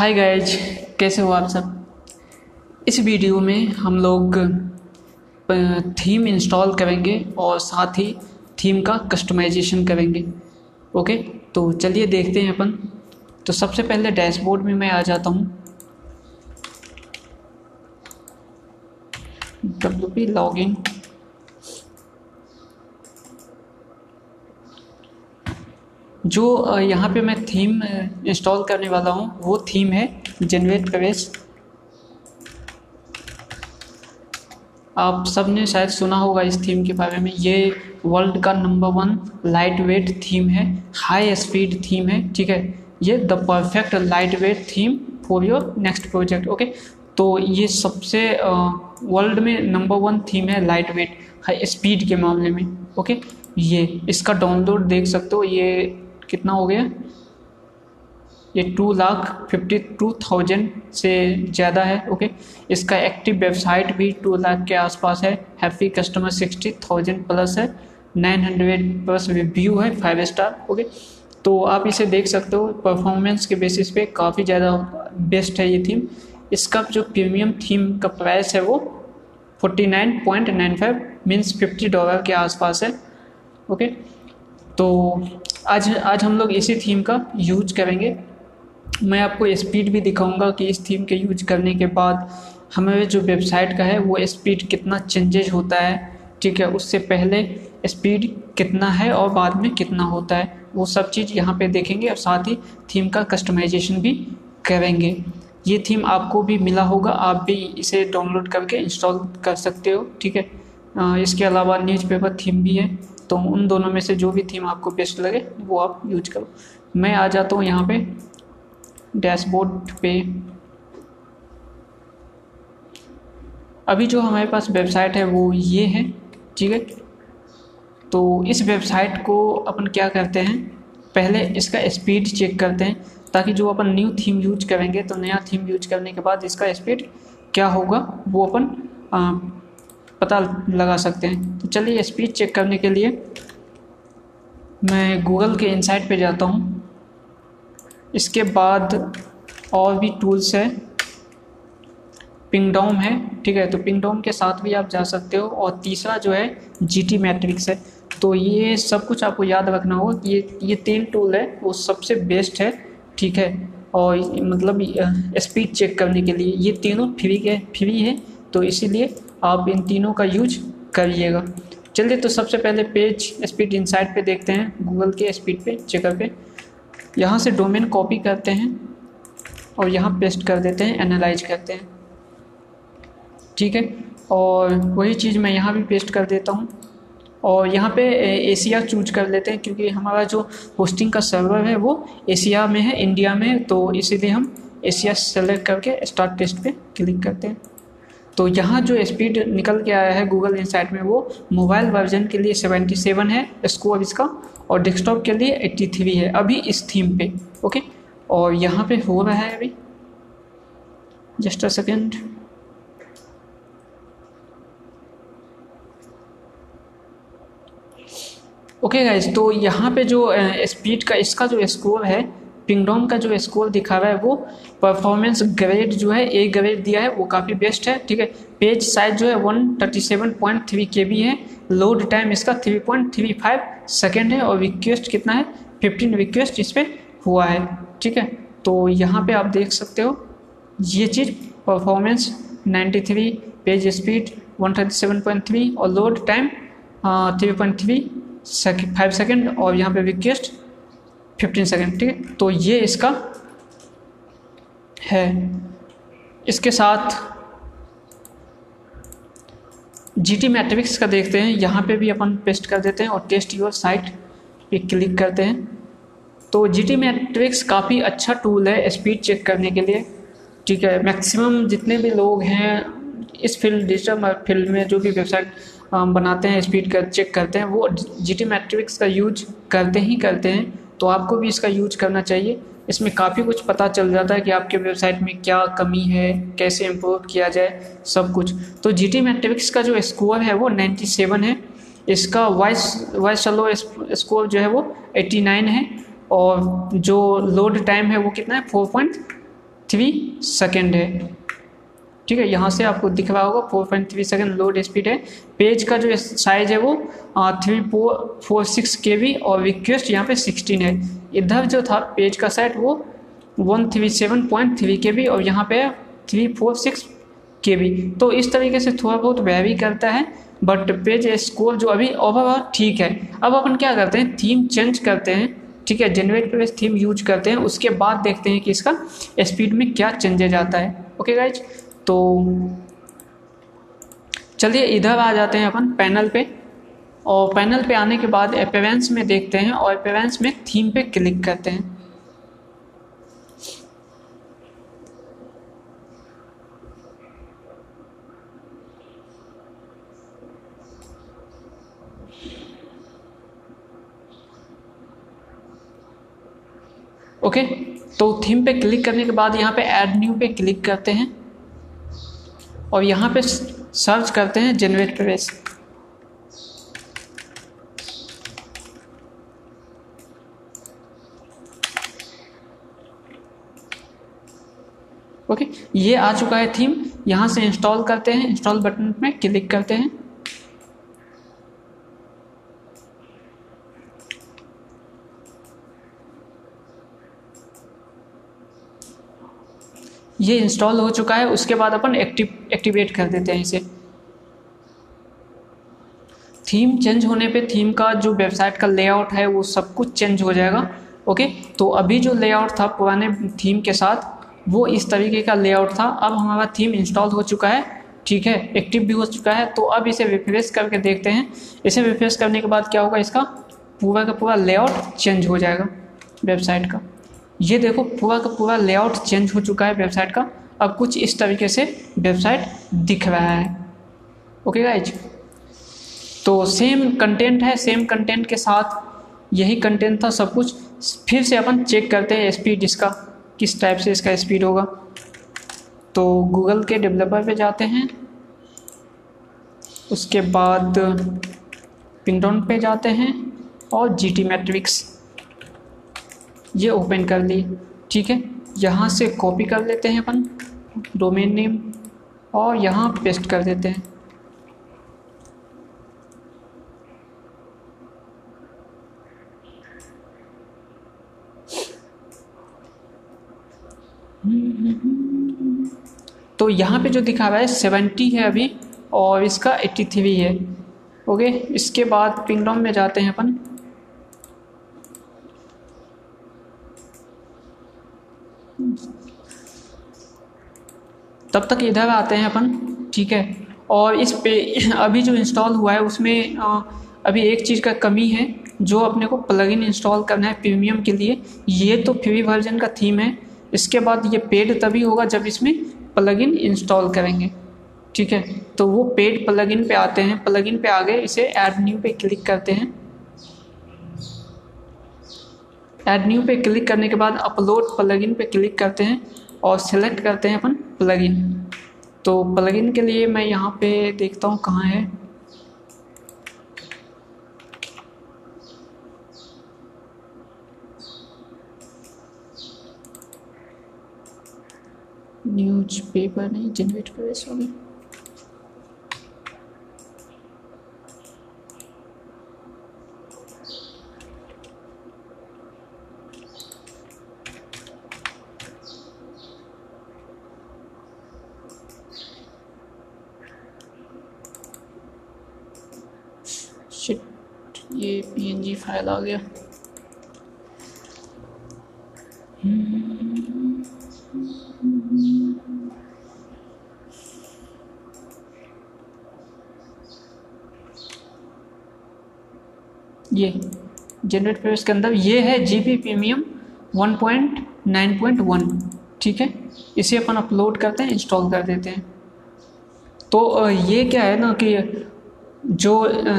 हाय guys कैसे हो आप सब? इस वीडियो में हम लोग थीम इंस्टॉल करेंगे और साथ ही थीम का कस्टमाइजेशन करेंगे ओके तो चलिए देखते हैं अपन। तो सबसे पहले डैशबोर्ड में मैं आ जाता हूँ। डब्ल्यू पी लॉगिन जो यहाँ पे मैं थीम इंस्टॉल करने वाला हूँ, वो थीम है जनरेट प्रवेश। आप सबने शायद सुना होगा इस थीम के बारे में। ये वर्ल्ड का number one lightweight theme है हाई स्पीड थीम है, ठीक है? ये the perfect lightweight theme for your next project okay तो ये सबसे वर्ल्ड में नंबर वन थीम है लाइट वेट हाई स्पीड के मामले में ओके ये, इसका डाउनलोड देख सकते हो, ये कितना हो गया? ये two lakh fifty two thousand से ज़्यादा है ओके इसका एक्टिव वेबसाइट भी टू लाख के आसपास है। Happy customer sixty thousand plus है। नाइन हंड्रेड प्लस रिव्यू है फाइव स्टार ओके तो आप इसे देख सकते हो परफॉर्मेंस के बेसिस पे काफ़ी ज़्यादा बेस्ट है ये थीम इसका जो प्रीमियम थीम का प्राइस है वो forty nine point nine five means fifty dollar के आसपास है ओके तो आज आज हम लोग इसी थीम का यूज़ करेंगे। मैं आपको स्पीड भी दिखाऊँगा कि इस थीम के यूज़ करने के बाद हमें जो वेबसाइट का है, वो स्पीड कितना चेंजेज होता है, ठीक है? उससे पहले स्पीड कितना है और बाद में कितना होता है, वो सब चीज़ यहाँ पे देखेंगे और साथ ही थीम का कस्टमाइजेशन भी करेंगे। ये थीम आपको भी मिला होगा, आप भी इसे डाउनलोड करके इंस्टॉल कर सकते हो, ठीक है? इसके अलावा न्यूज़पेपर थीम भी है। तो उन दोनों में से जो भी थीम आपको बेस्ट लगे, वो आप यूज़ करो। मैं आ जाता हूँ यहाँ पे डैशबोर्ड पे। अभी जो हमारे पास वेबसाइट है, वो ये है, ठीक है? तो इस वेबसाइट को अपन क्या करते हैं? पहले इसका स्पीड चेक करते हैं, ताकि जो अपन न्यू थीम यूज़ करेंगे तो नया थीम यूज़ करने के बाद इसका स्पीड क्या होगा, वो अपन पता लगा सकते हैं। तो चलिए स्पीड चेक करने के लिए मैं गूगल के इनसाइट पे जाता हूँ। इसके बाद और भी टूल्स है। पिंगडोम है, ठीक है? तो पिंगडोम के साथ भी आप जा सकते हो और तीसरा जो है जी टी मैट्रिक्स है। तो ये सब कुछ आपको याद रखना होगा ये ये तीन टूल है, वो सबसे बेस्ट है, ठीक है? और मतलब स्पीड चेक करने के लिए ये तीनों फ्री के फ्री है। तो इसीलिए आप इन तीनों का यूज़ करिएगा। चलिए तो सबसे पहले पेज स्पीड इनसाइट पे देखते हैं। गूगल के स्पीड पे चेकर पे। यहाँ से डोमेन कॉपी करते हैं और यहाँ पेस्ट कर देते हैं एनालाइज करते हैं। ठीक है? और वही चीज़ मैं यहाँ भी पेस्ट कर देता हूँ। और यहाँ पे एशिया चूज़ कर लेते हैं, क्योंकि हमारा जो होस्टिंग का सर्वर है, वो एशिया में है इंडिया में तो इसीलिए हम एशिया सेलेक्ट करके स्टार्ट टेस्ट पे क्लिक करते हैं। तो यहाँ जो स्पीड निकल के आया है गूगल इनसाइट में वो मोबाइल वर्जन के लिए 77 है स्कोर इसका और डेस्कटॉप के लिए 83 है, अभी इस थीम पे ओके और यहाँ पे हो रहा है अभी just a second okay guys तो यहाँ पे जो स्पीड का इसका जो स्कोर है पिंगडोंग का जो स्कोर दिखा रहा है, वो परफॉर्मेंस ग्रेड जो है ए ग्रेड दिया है, वो काफ़ी बेस्ट है, ठीक है? पेज साइज़ जो है one thirty seven point three K B है लोड टाइम इसका three point three five second है, और रिक्वेस्ट कितना है? फिफ्टीन रिक्वेस्ट इस पर हुआ है, ठीक है? तो यहाँ पे आप देख सकते हो, ये चीज़ performance ninety three page speed one thirty seven point three और load time three point three five second और यहाँ पे रिक्वेस्ट फिफ्टीन सेकेंड ठीक है? तो ये इसका है। इसके साथ जी टी मैट्रिक्स का देखते हैं। यहाँ पे भी अपन पेस्ट कर देते हैं और टेस्ट यूर साइट पे क्लिक करते हैं। तो जी टी मैट्रिक्स काफ़ी अच्छा टूल है स्पीड चेक करने के लिए। ठीक है मैक्सिमम जितने भी लोग हैं इस फ़ील्ड डिजिटल फ़ील्ड में जो भी वेबसाइट बनाते हैं स्पीड का चेक करते हैं, वो जी टी मैट्रिक्स का यूज़ करते ही करते हैं। तो आपको भी इसका यूज़ करना चाहिए। इसमें काफ़ी कुछ पता चल जाता है कि आपके वेबसाइट में क्या कमी है, कैसे इम्प्रूव किया जाए, सब कुछ। तो जी टी मैट्रिक्स का जो स्कोर है वो 97 है। इसका वॉइस वॉइस चलो स्कोर जो है वो 89 है। और जो लोड टाइम है वो कितना है? फोर पॉइंट थ्री सेकेंड है। ठीक है, यहाँ से आपको दिख रहा होगा four point three second load speed है। पेज का जो साइज़ है वो three four four six K B और रिक्वेस्ट यहाँ पे सिक्सटीन है। इधर जो था पेज का साइज़ वो one three seven point three K B और यहाँ पे three four six K B तो इस तरीके से थोड़ा बहुत वेरी करता है बट पेज स्कोर जो अभी ओवरऑल ठीक है। अब अपन क्या करते हैं थीम चेंज करते हैं, ठीक है जनरेट पेज थीम यूज़ करते हैं, उसके बाद देखते हैं कि इसका स्पीड में क्या चेंजेज आता है। ओके गाइज़ तो चलिए इधर आ जाते हैं अपन पैनल पे। और पैनल पे आने के बाद अपेरेंस में देखते हैं और अपेरेंस में थीम पे क्लिक करते हैं। ओके okay, तो थीम पे क्लिक करने के बाद यहाँ पे ऐड न्यू पे क्लिक करते हैं। और यहाँ पे सर्च करते हैं जनरेट प्रेस ओके ये आ चुका है थीम यहाँ से इंस्टॉल करते हैं इंस्टॉल बटन में क्लिक करते हैं। ये इंस्टॉल हो चुका है, उसके बाद अपन एक्टिव एक्टिवेट कर देते हैं इसे। थीम चेंज होने पे थीम का जो वेबसाइट का लेआउट है, वो सब कुछ चेंज हो जाएगा ओके तो अभी जो लेआउट था पुराने थीम के साथ, वो इस तरीके का लेआउट था। अब हमारा थीम इंस्टॉल हो चुका है, ठीक है? एक्टिव भी हो चुका है तो अब इसे रिफ्रेश करके देखते हैं। इसे रिफ्रेश करने के बाद क्या होगा इसका? पूरा का पूरा लेआउट चेंज हो जाएगा वेबसाइट का। ये देखो, पूरा का पूरा लेआउट चेंज हो चुका है वेबसाइट का। अब कुछ इस तरीके से वेबसाइट दिख रहा है। ओके गाइज़ तो सेम कंटेंट है सेम कंटेंट के साथ यही कंटेंट था सब कुछ। फिर से अपन चेक करते हैं स्पीड इसका, किस टाइप से इसका स्पीड होगा। तो गूगल के डेवलपर पे जाते हैं। उसके बाद पिंगडॉन पे जाते हैं और जी टी मैट्रिक्स ये ओपन कर ली। ठीक है? यहाँ से कॉपी कर लेते हैं अपन डोमेन नेम और यहाँ पेस्ट कर देते हैं। तो यहाँ पे जो दिखा रहा है सेवेंटी है अभी और इसका एट्टी थ्री है। ओके इसके बाद पिंगडॉम में जाते हैं अपन। तब तक इधर आते हैं अपन, ठीक है? और इस पे, अभी जो इंस्टॉल हुआ है, उसमें अभी एक चीज़ का कमी है, जो अपने को प्लगइन इंस्टॉल करना है प्रीमियम के लिए, ये तो फ्री वर्जन का थीम है। इसके बाद ये पेड तभी होगा जब इसमें प्लगइन इंस्टॉल करेंगे, ठीक है? तो वो पेड प्लगइन पे आते हैं प्लगइन पे आ गए इसे ऐड न्यू पे क्लिक करते हैं। ऐड न्यू पे क्लिक करने के बाद अपलोड प्लगइन पे क्लिक करते हैं और सेलेक्ट करते हैं अपन प्लगइन तो प्लगइन के लिए मैं यहाँ पे देखता हूँ कहाँ है। न्यूज़ पेपर नहीं जनरेट करे सॉरी ये पीएनजी फ़ाइल आ गया। ये जनरेट पेज के अंदर ये है जी बी प्रीमियम 1.9.1 ठीक है? इसे अपन अपलोड करते हैं इंस्टॉल कर देते हैं। तो ये क्या है ना कि जो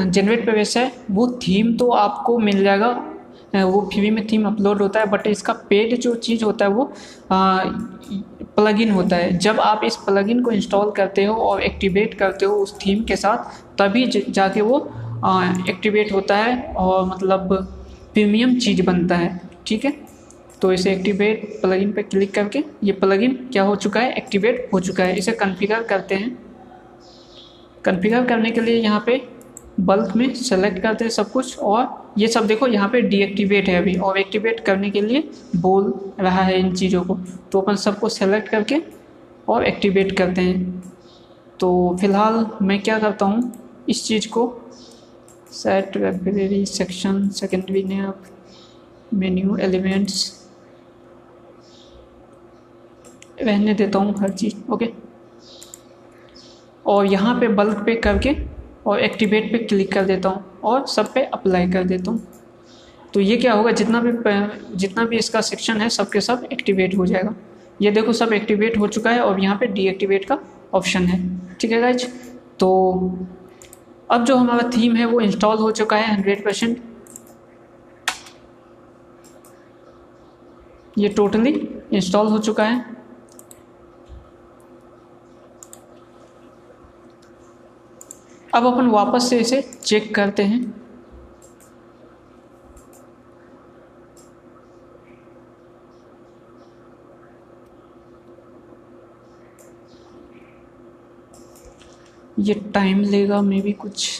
जनरेट प्रवेश है, वो थीम तो आपको मिल जाएगा। वो फ्री में थीम अपलोड होता है बट इसका पेड जो चीज़ होता है वो प्लगइन होता है। जब आप इस प्लगइन को इंस्टॉल करते हो और एक्टिवेट करते हो उस थीम के साथ, तभी जाके वो एक्टिवेट होता है और मतलब प्रीमियम चीज़ बनता है। ठीक है? तो इसे एक्टिवेट प्लगइन पे क्लिक करके, ये प्लगइन क्या हो चुका है? एक्टिवेट हो चुका है। इसे कन्फिगर करते हैं। कन्फिगर करने के लिए यहाँ पे बल्क में सेलेक्ट करते हैं सब कुछ और ये सब देखो यहाँ पे डीएक्टिवेट है अभी और एक्टिवेट करने के लिए बोल रहा है इन चीज़ों को। तो अपन सबको सेलेक्ट करके और एक्टिवेट करते हैं। तो फ़िलहाल मैं क्या करता हूँ, इस चीज़ को सेट लाइब्रेरी सेक्शन सेकेंडरी ने आप मेन्यू एलिमेंट्स रहने देता हूँ हर चीज़ ओके और यहाँ पे बल्क पे करके और एक्टिवेट पे क्लिक कर देता हूँ और सब पे अप्लाई कर देता हूँ। तो ये क्या होगा? जितना भी जितना भी इसका सेक्शन है सब के सब एक्टिवेट हो जाएगा। ये देखो, सब एक्टिवेट हो चुका है और यहाँ पे डीएक्टिवेट का ऑप्शन है। ठीक है गाइज़ तो अब जो हमारा थीम है, वो इंस्टॉल हो चुका है हंड्रेड परसेंट ये टोटली इंस्टॉल हो चुका है। अब अपन वापस से इसे चेक करते हैं। ये टाइम लेगा मे भी कुछ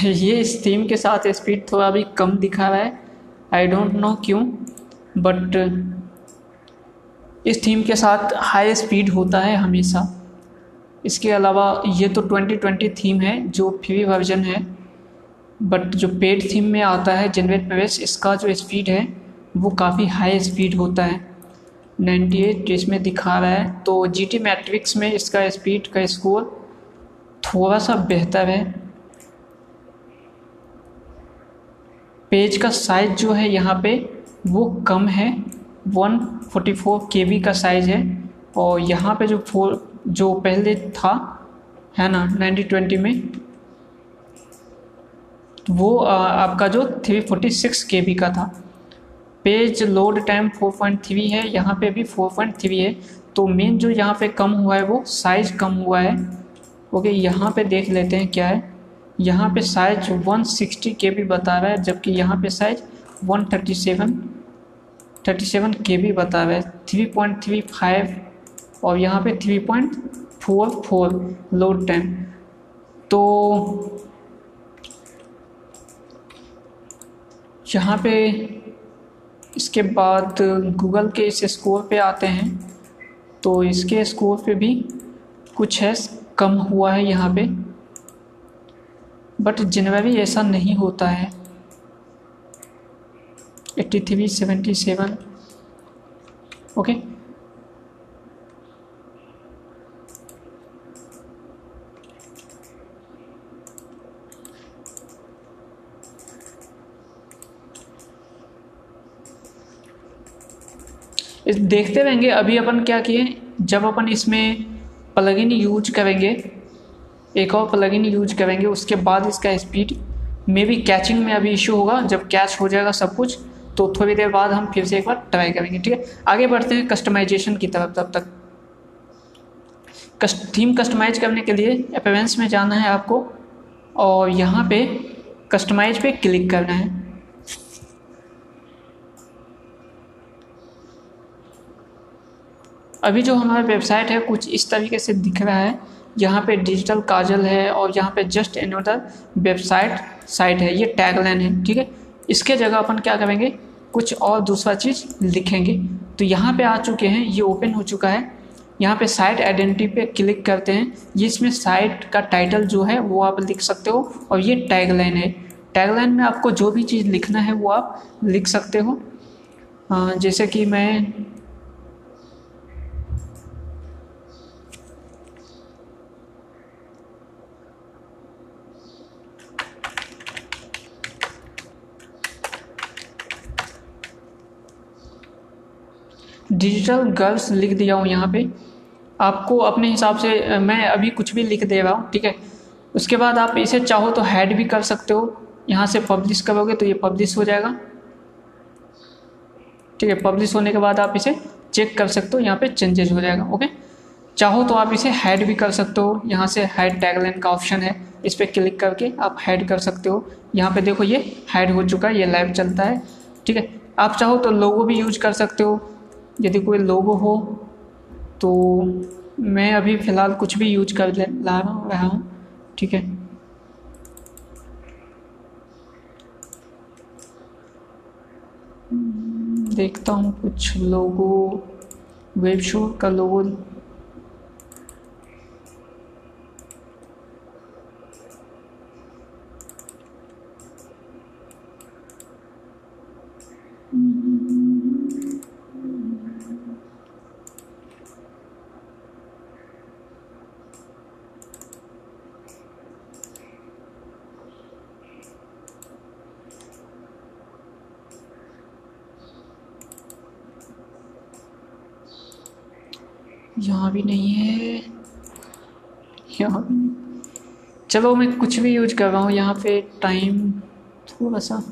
ये इस थीम के साथ स्पीड थोड़ा अभी कम दिखा रहा है। आई डोंट नो क्यों बट इस थीम के साथ हाई स्पीड होता है हमेशा। इसके अलावा ये तो 2020 थीम है, जो फ्री वर्जन है बट जो पेड थीम में आता है जनरेट प्रवेश इसका जो स्पीड है, वो काफ़ी हाई स्पीड होता है। 98 इसमें दिखा रहा है तो जी टी मैट्रिक्स में इसका स्पीड का स्कोर थोड़ा सा बेहतर है। पेज का साइज़ जो है यहाँ पे वो कम है। 144 केबी का साइज़ है। और यहाँ पे जो फोर जो पहले था है ना 9020 में वो आ, आपका जो 346 केबी का था। पेज लोड टाइम 4.3 है। यहाँ पे भी 4.3 है। तो मेन जो यहाँ पे कम हुआ है वो साइज़ कम हुआ है। ओके यहाँ पे देख लेते हैं क्या है। यहाँ पे साइज़ 160 के बी बता रहा है, जबकि यहाँ पे साइज़ 137 37 के बी बता रहा है। 3.35 और यहाँ पे 3.44 लोड टाइम तो यहाँ पे इसके बाद गूगल के इस स्कोर पे आते हैं। तो इसके स्कोर पे भी कुछ है, कम हुआ है यहाँ पे। बट जनवरी ऐसा नहीं होता है। Eighty three, seventy seven. Okay. देखते रहेंगे, अभी अपन क्या किए, जब अपन इसमें प्लगइन यूज़ करेंगे एक और प्लगइन यूज़ करेंगे, उसके बाद इसका स्पीड मे बी कैचिंग में अभी इशू होगा। जब कैच हो जाएगा सब कुछ तो थोड़ी देर बाद हम फिर से एक बार ट्राई करेंगे, ठीक है? आगे बढ़ते हैं कस्टमाइजेशन की तरफ़, तब तक। कस्ट थीम कस्टमाइज करने के लिए अपेरेंस में जाना है आपको, और यहाँ पे कस्टमाइज पे क्लिक करना है। अभी जो हमारा वेबसाइट है, कुछ इस तरीके से दिख रहा है। यहाँ पे डिजिटल काजल है और यहाँ पे जस्ट एनोदर वेबसाइट साइट है। ये टैगलाइन है, ठीक है? इसके जगह अपन क्या करेंगे? कुछ और दूसरा चीज़ लिखेंगे। तो यहाँ पे आ चुके हैं, ये ओपन हो चुका है। यहाँ पे साइट आइडेंटिटी पे क्लिक करते हैं। ये इसमें साइट का टाइटल जो है, वो आप लिख सकते हो और ये टैगलाइन है। टैगलाइन में आपको जो भी चीज़ लिखना है, वो आप लिख सकते हो। जैसे कि मैं डिजिटल गर्ल्स लिख दिया हूँ यहाँ पे। आपको अपने हिसाब से मैं अभी कुछ भी लिख दे रहा हूँ, ठीक है? उसके बाद आप इसे चाहो तो हैड भी कर सकते हो। यहाँ से पब्लिश करोगे तो ये पब्लिश हो जाएगा। ठीक है पब्लिश होने के बाद आप इसे चेक कर सकते हो, यहाँ पे चेंजेस हो जाएगा ओके चाहो तो आप इसे हैड भी कर सकते हो। यहाँ से हैड टैगलाइन का ऑप्शन है, इस पर क्लिक करके आप हैड कर सकते हो। यहाँ पे देखो ये हैड हो चुका है, ये लाइव चलता है, ठीक है? आप चाहो तो लोगो भी यूज़ कर सकते हो। यदि कोई लोगो हो तो मैं अभी फ़िलहाल कुछ भी यूज़ कर ला रहा हूँ, ठीक है? देखता हूँ कुछ लोगो, वेब शो का लोगो यहाँ भी नहीं है। यहाँ चलो मैं कुछ भी यूज़ कर रहा हूँ, यहाँ पे टाइम थोड़ा सा।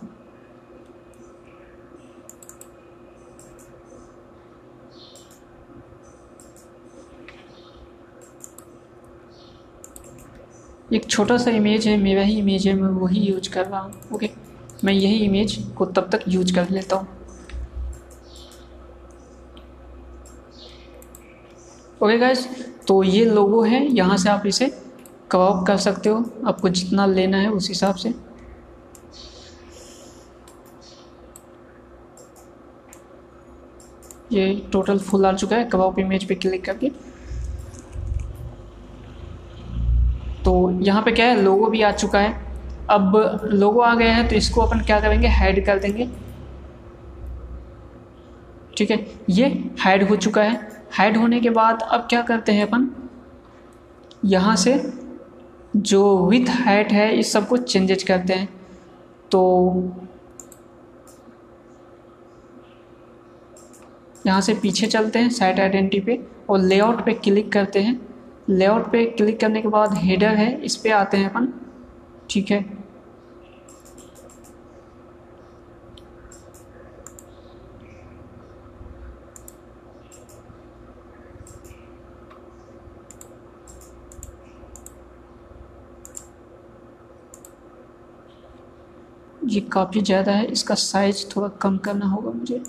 एक छोटा सा इमेज है, मेरा ही इमेज है, मैं वही यूज़ कर रहा हूँ। ओके मैं यही इमेज को तब तक यूज़ कर लेता हूँ। ओके गाइज़ तो ये लोगो है, यहाँ से आप इसे कबाब कर सकते हो। आपको जितना लेना है उस हिसाब से। ये टोटल फुल आ चुका है कबाब इमेज पे क्लिक करके। तो यहाँ पे क्या है लोगो भी आ चुका है। अब लोगो आ गया है तो इसको अपन क्या करेंगे हाइड कर देंगे। ठीक है, ये हाइड हो चुका है। हाइड होने के बाद अब क्या करते हैं अपन? यहाँ से जो विथ हाइट है, इस सबको चेंजेज करते हैं। तो यहाँ से पीछे चलते हैं साइट आइडेंटिटी पे और लेआउट पे क्लिक करते हैं। लेआउट पे क्लिक करने के बाद हेडर है, इस पर आते हैं अपन। ठीक है? ये काफ़ी ज़्यादा है, इसका साइज़ थोड़ा कम करना होगा मुझे।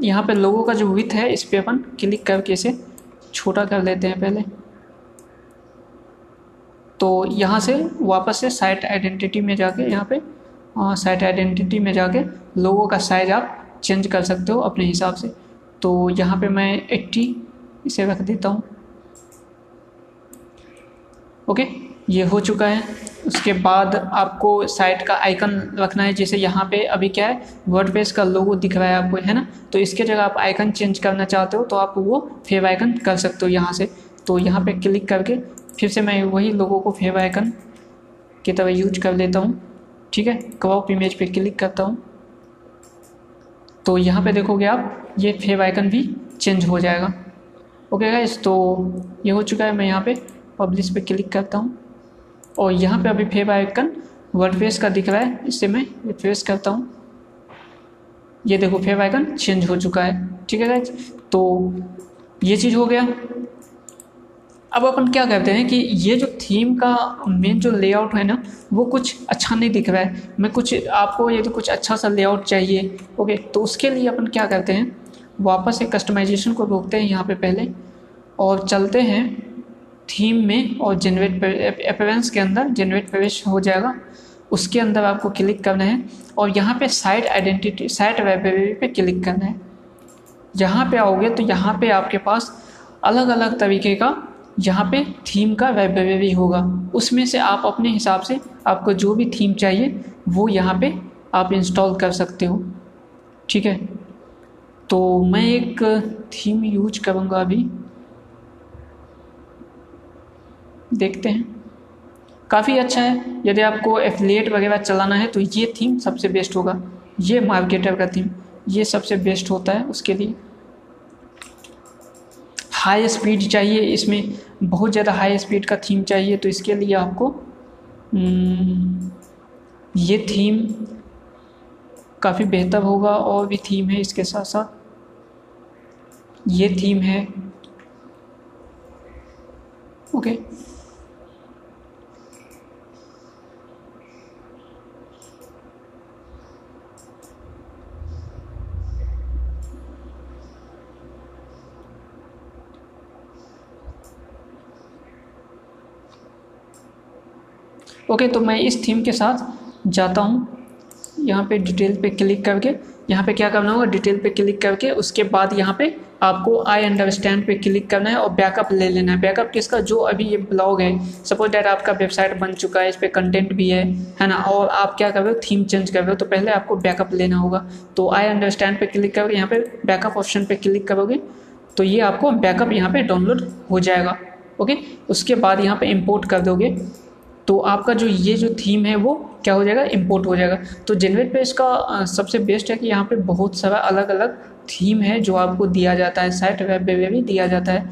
यहाँ पे लोगों का जो विथ है, इस पर अपन क्लिक करके इसे छोटा कर लेते हैं पहले। तो यहाँ से वापस से साइट आइडेंटिटी में जाके यहाँ पे साइट आइडेंटिटी में जाके लोगों का साइज़ आप चेंज कर सकते हो अपने हिसाब से। तो यहाँ पे मैं 80 इसे रख देता हूँ। ओके ये हो चुका है। उसके बाद आपको साइट का आइकन रखना है, जैसे यहाँ पे अभी क्या है वर्ड का लोगो दिख रहा है आपको, है ना? तो इसके जगह आप आइकन चेंज करना चाहते हो तो आप वो फेव आइकन कर सकते हो यहाँ से। तो यहाँ पे क्लिक करके फिर से मैं वही लोगों को फेव आइकन की तरह यूज़ कर लेता हूँ। ठीक है? क्रॉप इमेज पे क्लिक करता हूँ। तो यहाँ पे देखोगे आप, ये फेव आइकन भी चेंज हो जाएगा। ओके गाइस तो ये हो चुका है मैं यहाँ पे पब्लिश पे क्लिक करता हूँ। और यहाँ पे अभी फेव आइकन वर्ड का दिख रहा है इससे मैं रिफ्रेश करता हूँ। ये देखो फेव आइकन चेंज हो चुका है। ठीक है गाइज़ तो ये चीज़ हो गया। अब अपन क्या करते हैं कि ये जो थीम का मेन जो लेआउट है ना, वो कुछ अच्छा नहीं दिख रहा है। मैं कुछ, आपको यदि कुछ अच्छा सा लेआउट चाहिए ओके तो उसके लिए अपन क्या करते हैं, वापस एक कस्टमाइजेशन को रोकते हैं यहाँ पे पहले और चलते हैं थीम में और जनरेट अपेरेंस के अंदर जनरेट प्रवेश हो जाएगा। उसके अंदर आपको क्लिक करना है और यहाँ पे साइट आइडेंटिटी साइट लाइब्रेरी पे क्लिक करना है। यहाँ पे आओगे तो यहाँ पे आपके पास अलग अलग तरीके का यहाँ पे थीम का लाइब्रेरी होगा। उसमें से आप अपने हिसाब से आपको जो भी थीम चाहिए, वो यहाँ पे आप इंस्टॉल कर सकते हो। ठीक है? तो मैं एक थीम यूज़ करूँगा अभी। देखते हैं। काफ़ी अच्छा है। यदि आपको एफिलिएट वगैरह चलाना है तो ये थीम सबसे बेस्ट होगा। ये मार्केटर का थीम ये सबसे बेस्ट होता है उसके लिए। हाई स्पीड चाहिए इसमें बहुत ज़्यादा हाई स्पीड का थीम चाहिए तो इसके लिए आपको हम्म, ये थीम काफ़ी बेहतर होगा और भी थीम है इसके साथ साथ। ये थीम है ओके ओके तो मैं इस थीम के साथ जाता हूँ। यहाँ पे डिटेल पे क्लिक करके, यहाँ पे क्या करना होगा? डिटेल पे क्लिक करके उसके बाद यहाँ पे आपको आई अंडरस्टैंड पे क्लिक करना है और बैकअप ले लेना है। बैकअप किसका? जो अभी ये ब्लॉग है। सपोज़ डैट आपका वेबसाइट बन चुका है, इस पर कंटेंट भी है है ना? और आप क्या कर रहे हो? थीम चेंज कर रहे हो तो पहले आपको बैकअप लेना होगा। तो आई अंडरस्टैंड पे क्लिक करोगे, यहाँ पे बैकअप ऑप्शन पे क्लिक करोगे तो ये आपको बैकअप यहाँ पे डाउनलोड हो जाएगा। ओके उसके बाद यहाँ पे इम्पोर्ट कर दोगे। तो आपका जो ये जो थीम है, वो क्या हो जाएगा? इम्पोर्ट हो जाएगा। तो जेनवेट पे इसका सबसे बेस्ट है कि यहाँ पे बहुत सारा अलग अलग थीम है जो आपको दिया जाता है। साइट वेब पे भी दिया जाता है।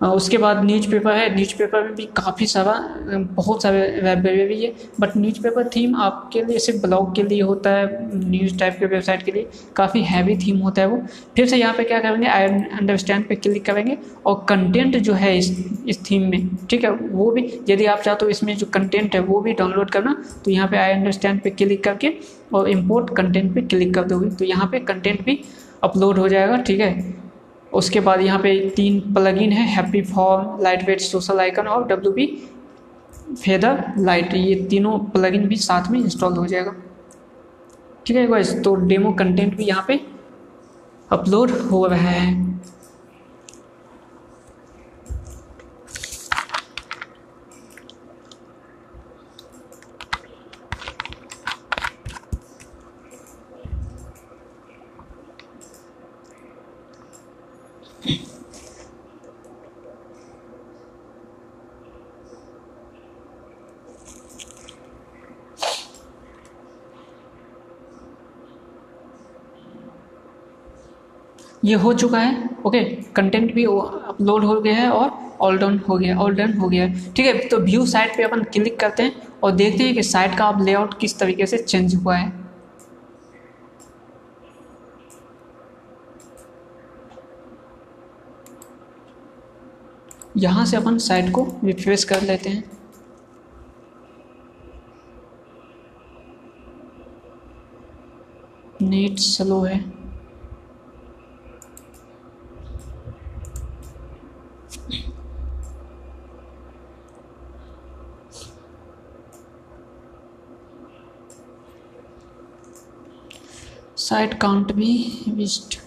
उसके बाद न्यूज़ पेपर है। न्यूज़ पेपर में भी काफ़ी सारा, बहुत सारे लाइब्रेरी भी है। बट न्यूज़ पेपर थीम आपके लिए, सिर्फ़ ब्लॉग के लिए होता है न्यूज़ टाइप के वेबसाइट के लिए काफ़ी हैवी थीम होता है वो। फिर से यहाँ पे क्या करेंगे? आई अंडरस्टैंड पे क्लिक करेंगे। और कंटेंट जो है इस इस थीम में, ठीक है? वो भी, यदि आप चाहते हो इसमें जो कंटेंट है वो भी डाउनलोड करना। तो यहाँ पर आई अंडरस्टैंड पे क्लिक करके और इम्पोर्ट कंटेंट पर क्लिक कर दोगे। तो यहाँ पर कंटेंट भी अपलोड हो जाएगा, ठीक है? उसके बाद यहाँ पे तीन प्लगइन है happy form lightweight social icon और डब्ल्यू बी फेदर लाइट ये तीनों प्लगइन भी साथ में इंस्टॉल हो जाएगा। ठीक है गाइस तो डेमो कंटेंट भी यहाँ पे अपलोड हो रहा है। ये हो चुका है। ओके कंटेंट भी अपलोड हो गया है और ऑल डन हो गया ऑल डन हो गया ठीक है तो व्यू साइट पे अपन क्लिक करते हैं और देखते हैं कि साइट का अब लेआउट किस तरीके से चेंज हुआ है। यहाँ से अपन साइट को रिफ्रेश कर लेते हैं। नेट स्लो है। साइड काउंट भी विस्ट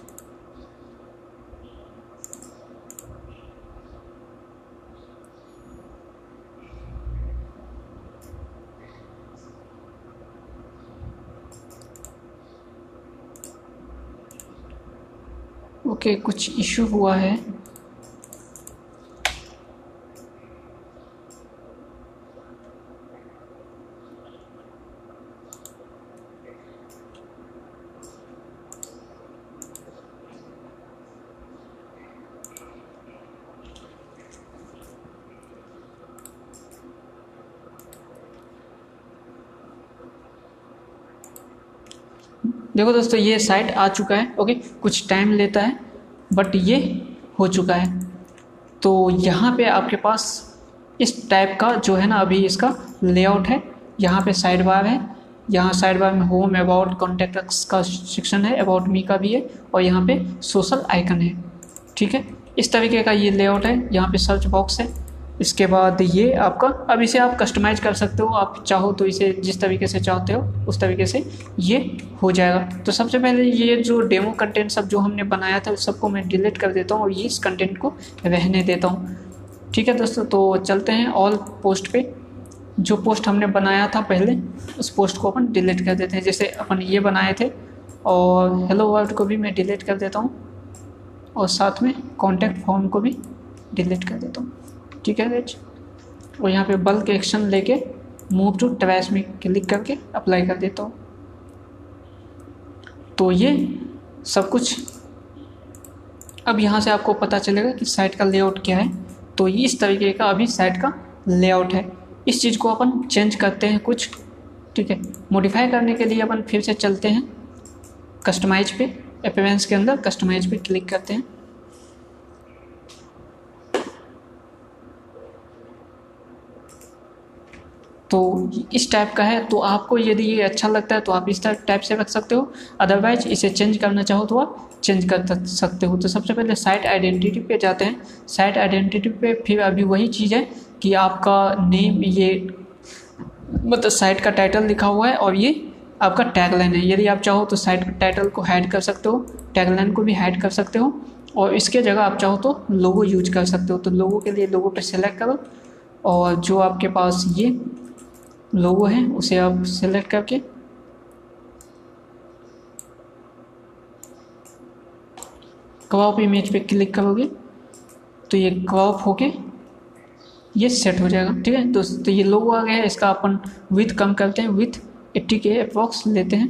ओके okay, कुछ इशू हुआ है। देखो दोस्तों, ये साइट आ चुका है ओके कुछ टाइम लेता है बट ये हो चुका है। तो यहाँ पे आपके पास इस टाइप का जो है ना, अभी इसका लेआउट है। यहाँ पे साइड बार है, यहाँ साइड बार में होम अबाउट कॉन्टेक्ट्स का सेक्शन है अबाउट मी का भी है, और यहाँ पे सोशल आइकन है, ठीक है? इस तरीके का ये लेआउट है, यहाँ पे सर्च बॉक्स है। इसके बाद ये आपका, अब इसे आप कस्टमाइज कर सकते हो, आप चाहो तो इसे जिस तरीके से चाहते हो, उस तरीके से ये हो जाएगा। तो सबसे पहले ये जो डेमो कंटेंट सब जो हमने बनाया था उस सबको मैं डिलीट कर देता हूँ और ये इस कंटेंट को रहने देता हूँ। ठीक है दोस्तों तो चलते हैं ऑल पोस्ट पे। जो पोस्ट हमने बनाया था पहले, उस पोस्ट को अपन डिलीट कर देते हैं। जैसे अपन ये बनाए थे, और हेलो वर्ल्ड को भी मैं डिलीट कर देता हूँ, और साथ में कॉन्टैक्ट फॉर्म को भी डिलीट कर देता हूँ। ठीक है? गैज और यहाँ पे बल्क एक्शन लेके मूव टू ट्रैश में क्लिक करके अप्लाई कर देता हूँ। तो ये सब कुछ अब यहाँ से आपको पता चलेगा कि साइट का लेआउट क्या है। तो ये इस तरीके का अभी साइट का लेआउट है। इस चीज़ को अपन चेंज करते हैं कुछ, ठीक है? मॉडिफाई करने के लिए अपन फिर से चलते हैं। कस्टमाइज पे अपेरेंस के अंदर कस्टमाइज पे क्लिक करते हैं। तो इस टाइप का है। तो आपको यदि ये अच्छा लगता है तो आप इस टाइप से रख सकते हो। अदरवाइज़ इसे चेंज करना चाहो तो आप चेंज कर सकते हो। तो सबसे पहले साइट आइडेंटिटी पे जाते हैं। साइट आइडेंटिटी पे फिर अभी वही चीज़ है कि आपका नेम ये मतलब साइट का टाइटल लिखा हुआ है और ये आपका टैगलाइन है। यदि आप चाहो तो साइट टाइटल को हाइड कर सकते हो टैगलाइन को भी हाइड कर सकते हो और इसके जगह आप चाहो तो लोगो यूज़ कर सकते हो। तो लोगो के लिए लोगो पे सेलेक्ट करो और जो आपके पास ये लोगो है, उसे आप सेलेक्ट करके। क्रॉप इमेज पे क्लिक करोगे तो ये क्रॉप होके ये सेट हो जाएगा, ठीक है? दोस्तों तो ये लोगो आ गया है, इसका अपन विथ कम करते हैं विथ 80 के अप्रॉक्स लेते हैं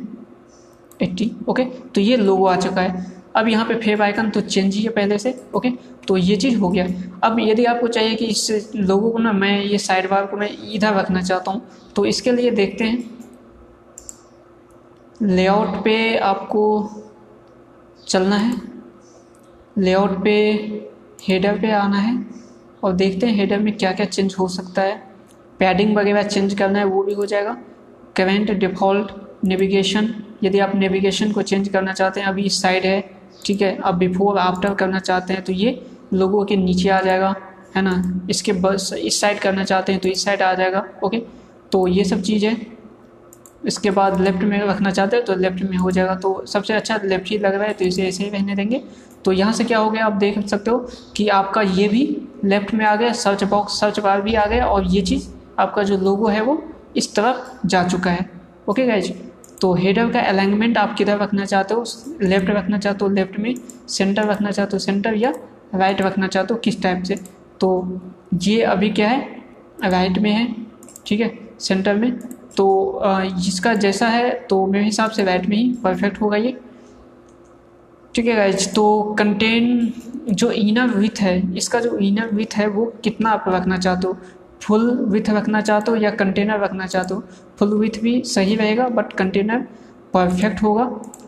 80 ओके तो ये लोगो आ चुका है। अब यहाँ पे फेव आइकन तो चेंज ही है पहले से ओके तो ये चीज़ हो गया। अब यदि आपको चाहिए कि इस लोगों को ना मैं ये साइड बार को मैं इधर रखना चाहता हूँ तो इसके लिए देखते हैं। लेआउट पे आपको चलना है। लेआउट पे हेडर पे आना है और देखते हैं हेडर में क्या क्या चेंज हो सकता है। पैडिंग वगैरह चेंज करना है, वो भी हो जाएगा। करेंट डिफ़ॉल्ट नेविगेशन यदि आप नेविगेशन को चेंज करना चाहते हैं, अभी इस साइड है ठीक है, अब बिफोर आफ्टर करना चाहते हैं तो ये लोगों के नीचे आ जाएगा, है ना? इसके बस, इस साइड करना चाहते हैं तो इस साइड आ जाएगा ओके तो ये सब चीज़ है इसके बाद लेफ़्ट में रखना चाहते हैं तो लेफ़्ट में हो जाएगा। तो सबसे अच्छा लेफ़्ट ही लग रहा है तो इसे ऐसे ही रहने देंगे। तो यहाँ से क्या हो गया, आप देख सकते हो कि आपका ये भी लेफ़्ट में आ गया सर्च बॉक्स सर्च बार भी आ गया और ये चीज़ आपका जो लोगो है वो इस तरफ़ जा चुका है। ओके गाइज़ तो हेडर का अलाइनमेंट आप किधर रखना चाहते हो लेफ़्ट रखना चाहते हो लेफ़्ट में सेंटर रखना चाहते हो सेंटर या राइट रखना चाहते हो किस टाइप से? तो ये अभी क्या है? राइट में है, ठीक है सेंटर में। तो इसका जैसा है तो मेरे हिसाब से राइट में ही परफेक्ट होगा ये। ठीक है गाइज़ तो कंटेन जो इनर विथ है, इसका जो इनर विथ है, वो कितना आप रखना चाहते हो? फुल विथ रखना चाहते हो या कंटेनर रखना चाहते हो, फुल विथ भी सही रहेगा बट कंटेनर परफेक्ट होगा।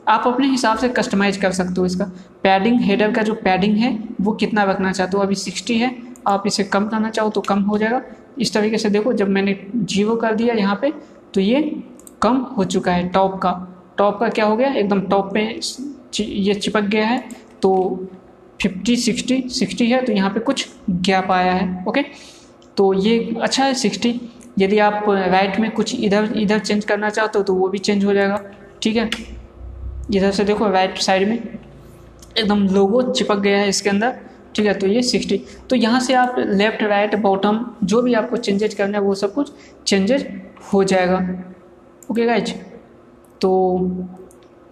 आप अपने हिसाब से कस्टमाइज कर सकते हो इसका। पैडिंग हेडर का जो पैडिंग है, वो कितना रखना चाहते हो? अभी सिक्सटी है, आप इसे कम करना चाहो तो कम हो जाएगा। इस तरीके से देखो, जब मैंने ज़ीरो कर दिया यहाँ पे तो ये कम हो चुका है टॉप का। टॉप का क्या हो गया? एकदम टॉप पे ये चिपक गया है। तो फिफ्टी सिक्सटी सिक्सटी है तो यहाँ पे कुछ गैप आया है ओके तो ये अच्छा है सिक्सटी। यदि आप राइट में कुछ इधर इधर चेंज करना चाहते हो तो वो भी चेंज हो जाएगा। ठीक है? इधर से देखो राइट साइड में एकदम लोगो चिपक गया है इसके अंदर। ठीक है? तो ये सिक्सटी। तो यहाँ से आप लेफ़्ट राइट बॉटम जो भी आपको चेंजेज करना है वो सब कुछ चेंजेज हो जाएगा। ओके गाइज़ तो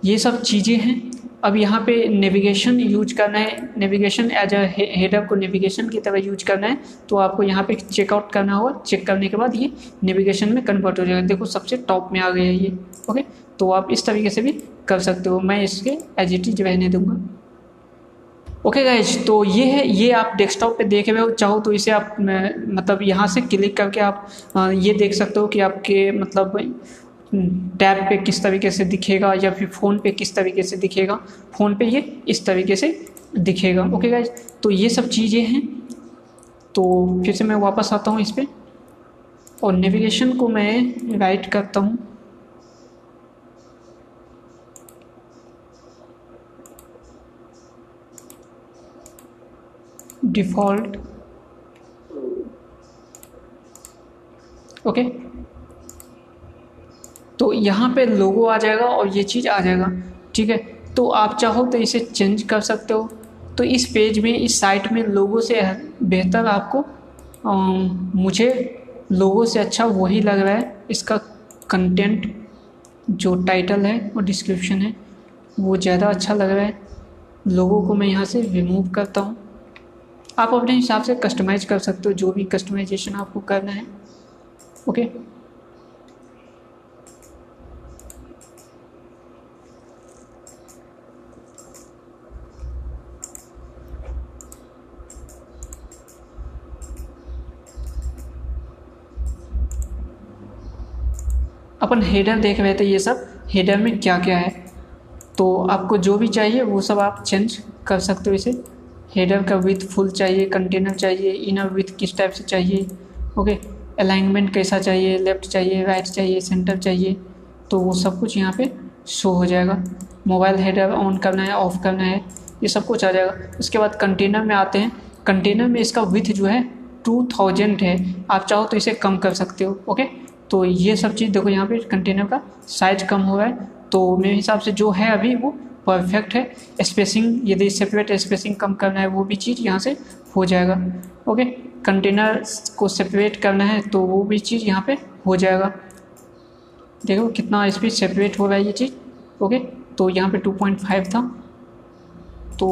ये सब चीज़ें हैं। अब यहाँ पे नेविगेशन यूज़ करना है। नेविगेशन एज अ हेडर को नेविगेशन की तरह यूज़ करना है। तो आपको यहाँ पे चेकआउट करना होगा। चेक करने के बाद ये नेविगेशन में कन्वर्ट हो जाएगा। देखो सबसे टॉप में आ गया है ये। ओके तो आप इस तरीके से भी कर सकते हो। मैं इसके एज इट इज़ रहने दूँगा। ओके okay गाइज़ तो ये है, ये आप डेस्कटॉप पे देखे हुए हो। चाहो तो इसे आप मतलब यहाँ से क्लिक करके आप ये देख सकते हो कि आपके मतलब टैब पे किस तरीके से दिखेगा या फिर फ़ोन पे किस तरीके से दिखेगा, फ़ोन पे ये इस तरीके से दिखेगा। ओके गाइज़ तो ये सब चीज़ें हैं। तो फिर से मैं वापस आता हूँ इस पर और नेविगेशन को मैं राइट करता हूँ। डिफ़ॉल्ट ओके तो यहाँ पे लोगो आ जाएगा और ये चीज़ आ जाएगा। ठीक है? तो आप चाहो तो इसे चेंज कर सकते हो। तो इस पेज में इस साइट में लोगों से बेहतर आपको आ, मुझे लोगों से अच्छा वही लग रहा है। इसका कंटेंट जो टाइटल है और डिस्क्रिप्शन है वो ज़्यादा अच्छा लग रहा है। लोगों को मैं यहाँ से रिमूव करता हूँ। आप अपने हिसाब से कस्टमाइज कर सकते हो जो भी कस्टमाइजेशन आपको करना है। ओके अपन हेडर देख रहे थे ये सब। हेडर में क्या क्या है? तो आपको जो भी चाहिए, वो सब आप चेंज कर सकते हो इसे। हेडर का विथ फुल चाहिए कंटेनर चाहिए इनर विथ किस टाइप से चाहिए ओके अलाइनमेंट कैसा चाहिए लेफ़्ट चाहिए राइट चाहिए सेंटर चाहिए तो वो सब कुछ यहाँ पे शो हो जाएगा। मोबाइल हेडर ऑन करना है ऑफ़ करना है, ये सब कुछ आ जाएगा। उसके बाद कंटेनर में आते हैं। कंटेनर में इसका विथ जो है टू थाउज़ेंड है। आप चाहो तो इसे कम कर सकते हो ओके तो ये सब चीज़ देखो यहाँ पे कंटेनर का साइज़ कम हुआ है। तो मेरे हिसाब से जो है अभी वो परफेक्ट है। स्पेसिंग यदि सेपरेट स्पेसिंग कम करना है वो भी चीज़ यहाँ से हो जाएगा। ओके कंटेनर को सेपरेट करना है तो वो भी चीज़ यहाँ पे हो जाएगा। देखो कितना स्पीड सेपरेट हो रहा है ये चीज़। ओके तो यहाँ पे 2.5 था। तो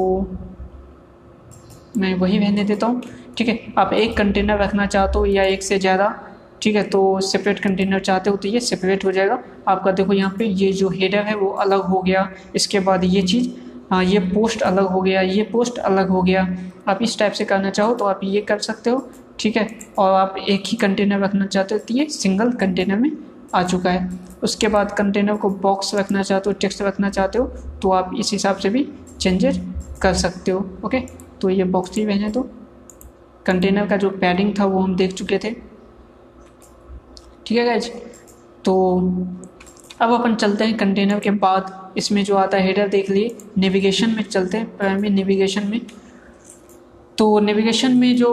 मैं वही रहने देता हूँ। ठीक है? आप एक कंटेनर रखना चाहते हो या एक से ज़्यादा ठीक है तो सेपरेट कंटेनर चाहते हो तो ये सेपरेट हो जाएगा। आपका देखो यहाँ पे ये जो हेडर है वो अलग हो गया। इसके बाद ये चीज़ हाँ ये पोस्ट अलग हो गया, ये पोस्ट अलग हो गया। आप इस टाइप से करना चाहो तो आप ये कर सकते हो, ठीक है? और आप एक ही कंटेनर रखना चाहते हो तो ये सिंगल कंटेनर में आ चुका है। उसके बाद कंटेनर को बॉक्स रखना चाहते हो टेक्स्ट रखना चाहते हो तो आप इस हिसाब से भी चेंजेस कर सकते हो ओके तो ये बॉक्स ही रहने दो। कंटेनर का जो पैडिंग था वो हम देख चुके थे। ठीक है गैज तो अब अपन चलते हैं कंटेनर के बाद। इसमें जो आता है हेडर देख लिए। नेविगेशन में चलते हैं प्राइमरी नेविगेशन में। तो नेविगेशन में जो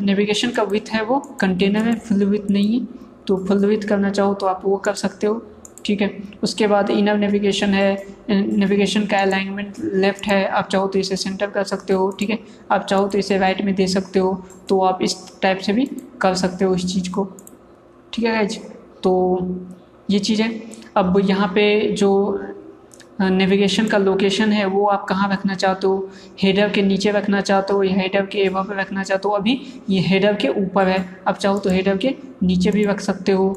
नेविगेशन का विथ है वो कंटेनर में फुल विथ नहीं है। तो फुल विथ करना चाहो तो आप वो कर सकते हो। ठीक है? उसके बाद इनर नेविगेशन है। नेविगेशन का अलाइनमेंट लेफ़्ट है। आप चाहो तो इसे सेंटर कर सकते हो। ठीक है? आप चाहो तो इसे राइट में दे सकते हो। तो आप इस टाइप से भी कर सकते हो इस चीज़ को। ठीक है गाइज़ तो ये चीज़। अब यहाँ पे जो नेविगेशन का लोकेशन है, वो आप कहाँ रखना चाहते हो? हेडर के नीचे रखना चाहते हो या हेडर के एवा पे रखना चाहते हो? अभी ये हेडर के ऊपर है। आप चाहो तो हेडर के नीचे भी रख सकते हो।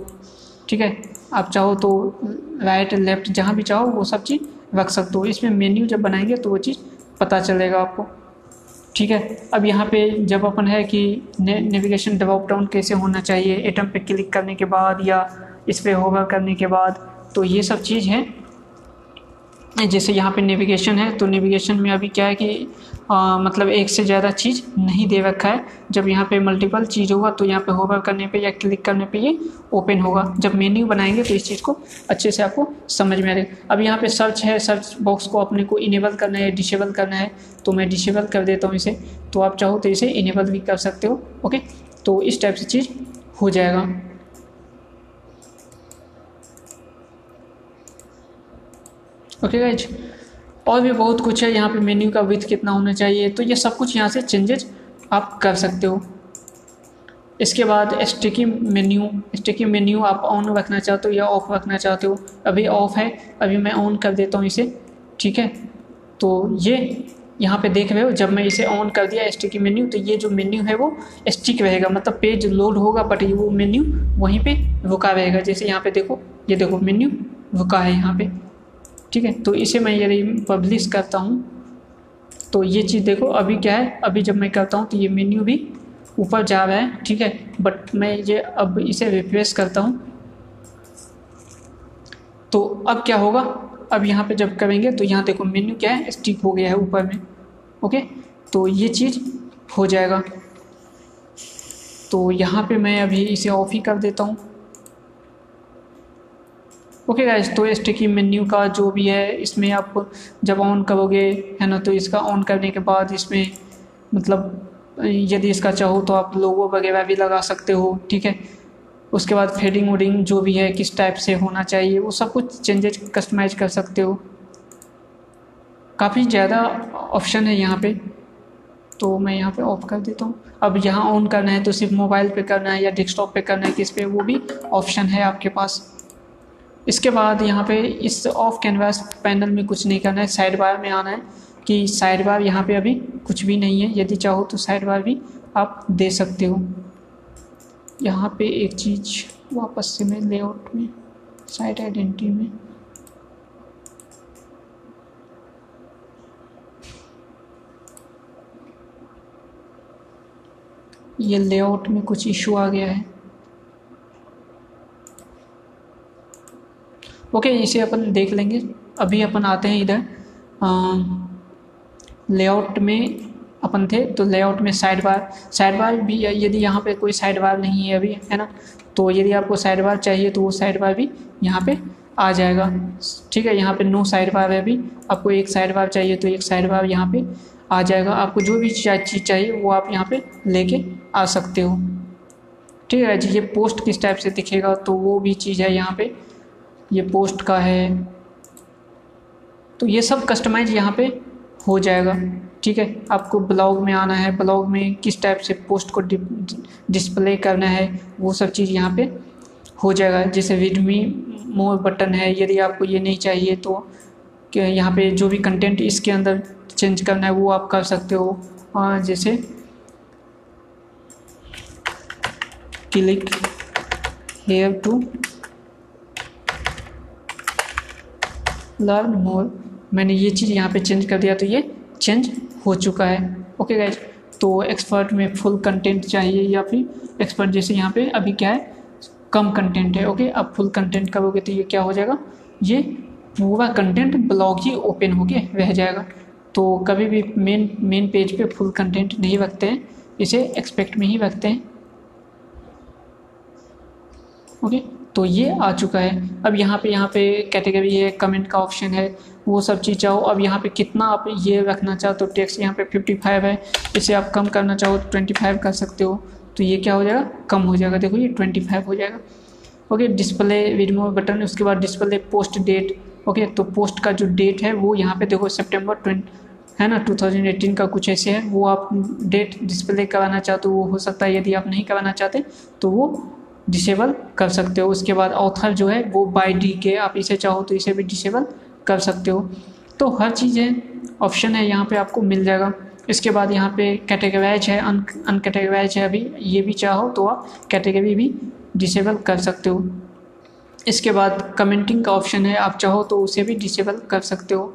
ठीक है? आप चाहो तो राइट लेफ़्ट जहाँ भी चाहो, वो सब चीज़ रख सकते हो। इसमें मेन्यू जब बनाएँगे तो वो चीज़ पता चलेगा आपको। ठीक है? अब यहाँ पे जब अपन है कि नेविगेशन ड्रॉप डाउन कैसे होना चाहिए एटम पे क्लिक करने के बाद या इस पर होगा करने के बाद तो ये सब चीज़ है। जैसे यहाँ पे नेविगेशन है तो नेविगेशन में अभी क्या है कि आ, मतलब एक से ज़्यादा चीज़ नहीं दे रखा है। जब यहाँ पे मल्टीपल चीज़ होगा तो यहाँ पे होवर करने पे या क्लिक करने पे ये ओपन होगा। जब मेन्यू बनाएँगे तो इस चीज़ को अच्छे से आपको समझ में आएगा। अब यहाँ पे सर्च है सर्च बॉक्स को अपने को इनेबल करना है डिसेबल करना है तो मैं डिसेबल कर देता हूँ इसे। तो आप चाहो तो इसे इनेबल भी कर सकते हो ओके तो इस टाइप से चीज़ हो जाएगा। ओके गाइज़ और भी बहुत कुछ है। यहाँ पे मेन्यू का विथ कितना होना चाहिए? तो ये सब कुछ यहाँ से चेंजेज आप कर सकते हो। इसके बाद स्टिकी मेन्यू स्टिकी मेन्यू आप ऑन रखना चाहते हो या ऑफ़ रखना चाहते हो? अभी ऑफ़ है। अभी मैं ऑन कर देता हूँ इसे। ठीक है? तो ये यहाँ पे देख रहे हो, जब मैं इसे ऑन कर दिया स्टिकी मेन्यू तो ये जो मेन्यू है वो स्टिक रहेगा। मतलब पेज लोड होगा बट ये वो मेन्यू वहीं पे रुका रहेगा। जैसे यहाँ पे देखो, ये देखो मेन्यू रुका है यहाँ पे। ठीक है? तो इसे मैं यदि पब्लिश करता हूँ तो ये चीज़ देखो, अभी क्या है? अभी जब मैं करता हूँ तो ये मेन्यू भी ऊपर जा रहा है, ठीक है? बट मैं ये अब इसे रिफ्रेश करता हूँ। तो अब क्या होगा? अब यहाँ पे जब करेंगे तो यहाँ देखो मेन्यू क्या है? स्टिक हो गया है ऊपर में ओके तो ये चीज़ हो जाएगा। तो यहाँ पे मैं अभी इसे ऑफ़ ही कर देता हूँ। ओके गाइस तो स्टिकी मेन्यू का जो भी है, इसमें आप जब ऑन करोगे, है ना तो इसका ऑन करने के बाद इसमें मतलब यदि इसका चाहो तो आप लोगो वगैरह भी लगा सकते हो, ठीक है? उसके बाद फेडिंग वोडिंग जो भी है, किस टाइप से होना चाहिए, वो सब कुछ चेंजेज कस्टमाइज कर सकते हो। काफ़ी ज़्यादा ऑप्शन है यहाँ पे। तो मैं यहाँ पे ऑफ़ कर देता हूँ। अब यहाँ ऑन करना है तो सिर्फ़ मोबाइल पे करना है या डेस्कटॉप पे करना है, किस पे, वो भी ऑप्शन है आपके पास। इसके बाद यहाँ पे इस ऑफ़ कैनवास पैनल में कुछ नहीं करना है साइड बार में आना है कि साइड बार यहाँ पे अभी कुछ भी नहीं है। यदि चाहो तो साइड बार भी आप दे सकते हो। यहाँ पे एक चीज़ वापस से मैं लेआउट में साइट आइडेंटिटी में ये लेआउट में कुछ इशू आ गया है। ओके इसे अपन देख लेंगे। अभी अपन आते हैं इधर। लेआउट में अपन थे तो लेआउट में साइड बार साइड बार भी, यदि यहाँ पे कोई साइड बार नहीं है अभी, है ना? तो यदि आपको साइड बार चाहिए तो वो साइड बार भी यहाँ पे आ जाएगा। ठीक है, यहाँ पे नो साइड बार है अभी। आपको एक साइड बार चाहिए तो एक साइड बार यहाँ पे आ जाएगा। आपको जो भी चीज़ चाहिए वो आप यहाँ पे लेके आ सकते हो। ठीक है जी, ये पोस्ट किस टाइप से दिखेगा तो वो भी चीज़ है यहाँ पे। ये पोस्ट का है। तो ये सब कस्टमाइज यहाँ पे हो जाएगा। ठीक है? आपको ब्लॉग में आना है। ब्लॉग में किस टाइप से पोस्ट को डिस्प्ले करना है, वो सब चीज़ यहाँ पे हो जाएगा। जैसे विडमी मोर बटन है, यदि आपको ये नहीं चाहिए तो यहाँ पे जो भी कंटेंट इसके अंदर चेंज करना है, वो आप कर सकते हो। जैसे click here to learn more मैंने ये चीज़ यहाँ पे चेंज कर दिया तो ये चेंज हो चुका है। ओके गाइज़ तो एक्सपर्ट में फुल कंटेंट चाहिए या फिर एक्सपर्ट जैसे यहाँ पे अभी क्या है, कम कंटेंट है। ओके, अब फुल कंटेंट करोगे तो ये क्या हो जाएगा, ये पूरा कंटेंट ब्लॉग ही ओपन होके रह जाएगा। तो कभी भी मेन मेन पेज पे फुल कंटेंट नहीं रखते हैं, इसे एक्सपेक्ट में ही रखते हैं। ओके तो ये आ चुका है। अब यहाँ पे यहाँ पे कैटेगरी है कमेंट का ऑप्शन है, वो सब चीज़ चाहो। अब यहाँ पे कितना आप ये रखना चाहो तो टैक्स यहाँ पे 55 है। इसे आप कम करना चाहो तो 25 कर सकते हो। तो ये क्या हो जाएगा? कम हो जाएगा। देखो, ये 25 हो जाएगा। ओके डिस्प्ले वीडियो बटन उसके बाद डिस्प्ले पोस्ट डेट ओके तो पोस्ट का जो डेट है, वो यहाँ पे देखो सेप्टेम्बर ट्वेंटी है ना 2018 का कुछ ऐसे है। वो आप डेट डिस्प्ले कराना चाहते हो वो हो सकता है, यदि आप नहीं कराना चाहते तो वो डिसेबल कर सकते हो। उसके बाद ऑथर जो है, वो बाई डी के आप इसे चाहो तो इसे भी डिसेबल कर सकते हो। तो हर चीज़ है ऑप्शन है, यहाँ पे आपको मिल जाएगा। इसके बाद यहाँ पे कैटेगराइज है अन अनकैटेगराइज है अभी, ये भी चाहो तो आप कैटेगरी भी डिसेबल कर सकते हो। इसके बाद कमेंटिंग का ऑप्शन है, आप चाहो तो उसे भी डिसेबल कर सकते हो।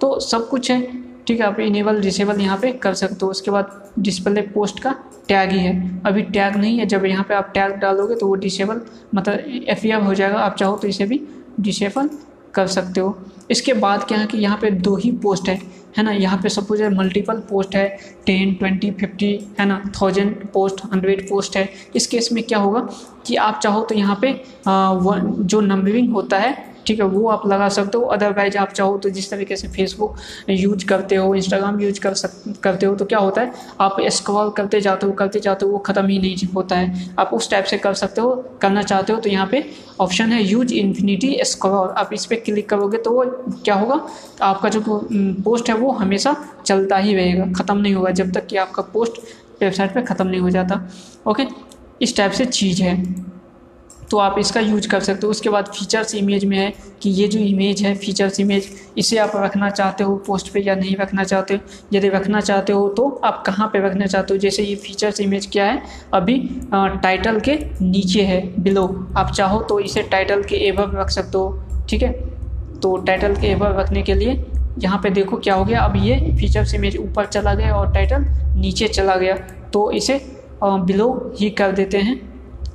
तो सब कुछ है ठीक है आप इनेबल डिसेबल यहाँ पे कर सकते हो। उसके बाद डिस्प्ले पोस्ट का टैग ही है। अभी टैग नहीं है। जब यहाँ पे आप टैग डालोगे तो वो डिसेबल मतलब एफ़ हो जाएगा। आप चाहो तो इसे भी डिसेबल कर सकते हो। इसके बाद क्या है कि यहाँ पे दो ही पोस्ट है है ना? यहाँ पे सपोज़ है मल्टीपल पोस्ट है टेन ट्वेंटी फिफ्टी है ना? थाउज़ेंड पोस्ट हंड्रेड पोस्ट है। इस केस में क्या होगा कि आप चाहो तो यहाँ पे आ, जो नंबरिंग होता है ठीक है, वो आप लगा सकते हो। अदरवाइज़ आप चाहो तो जिस तरीके से फेसबुक यूज़ करते हो इंस्टाग्राम यूज़ कर सक, करते हो तो क्या होता है, आप स्क्रॉल करते जाते हो, करते जाते हो, वो ख़त्म ही नहीं होता है। आप उस टाइप से कर सकते हो, करना चाहते हो तो यहाँ पे ऑप्शन है यूज़ इन्फिनिटी स्क्रॉल आप इस पर क्लिक करोगे तो वो क्या होगा, आपका जो पोस्ट है वो हमेशा चलता ही रहेगा, ख़त्म नहीं होगा, जब तक कि आपका पोस्ट वेबसाइट पर ख़त्म नहीं हो जाता। ओके इस टाइप से चीज़ है। तो आप इसका यूज़ कर सकते हो। उसके बाद फीचर्स इमेज में है कि ये जो इमेज है फीचर्स इमेज इसे आप रखना चाहते हो पोस्ट पे या नहीं रखना चाहते हो। यदि रखना चाहते हो तो आप कहाँ पे रखना चाहते हो? जैसे ये फीचर्स इमेज क्या है? अभी टाइटल के नीचे है बिलो आप चाहो तो इसे टाइटल के एवर रख सकते हो, ठीक है? तो टाइटल के एवर रखने के लिए यहाँ पे देखो क्या हो गया। अब ये फीचर्स इमेज ऊपर चला गया और टाइटल नीचे चला गया। तो इसे बिलो ही कर देते हैं।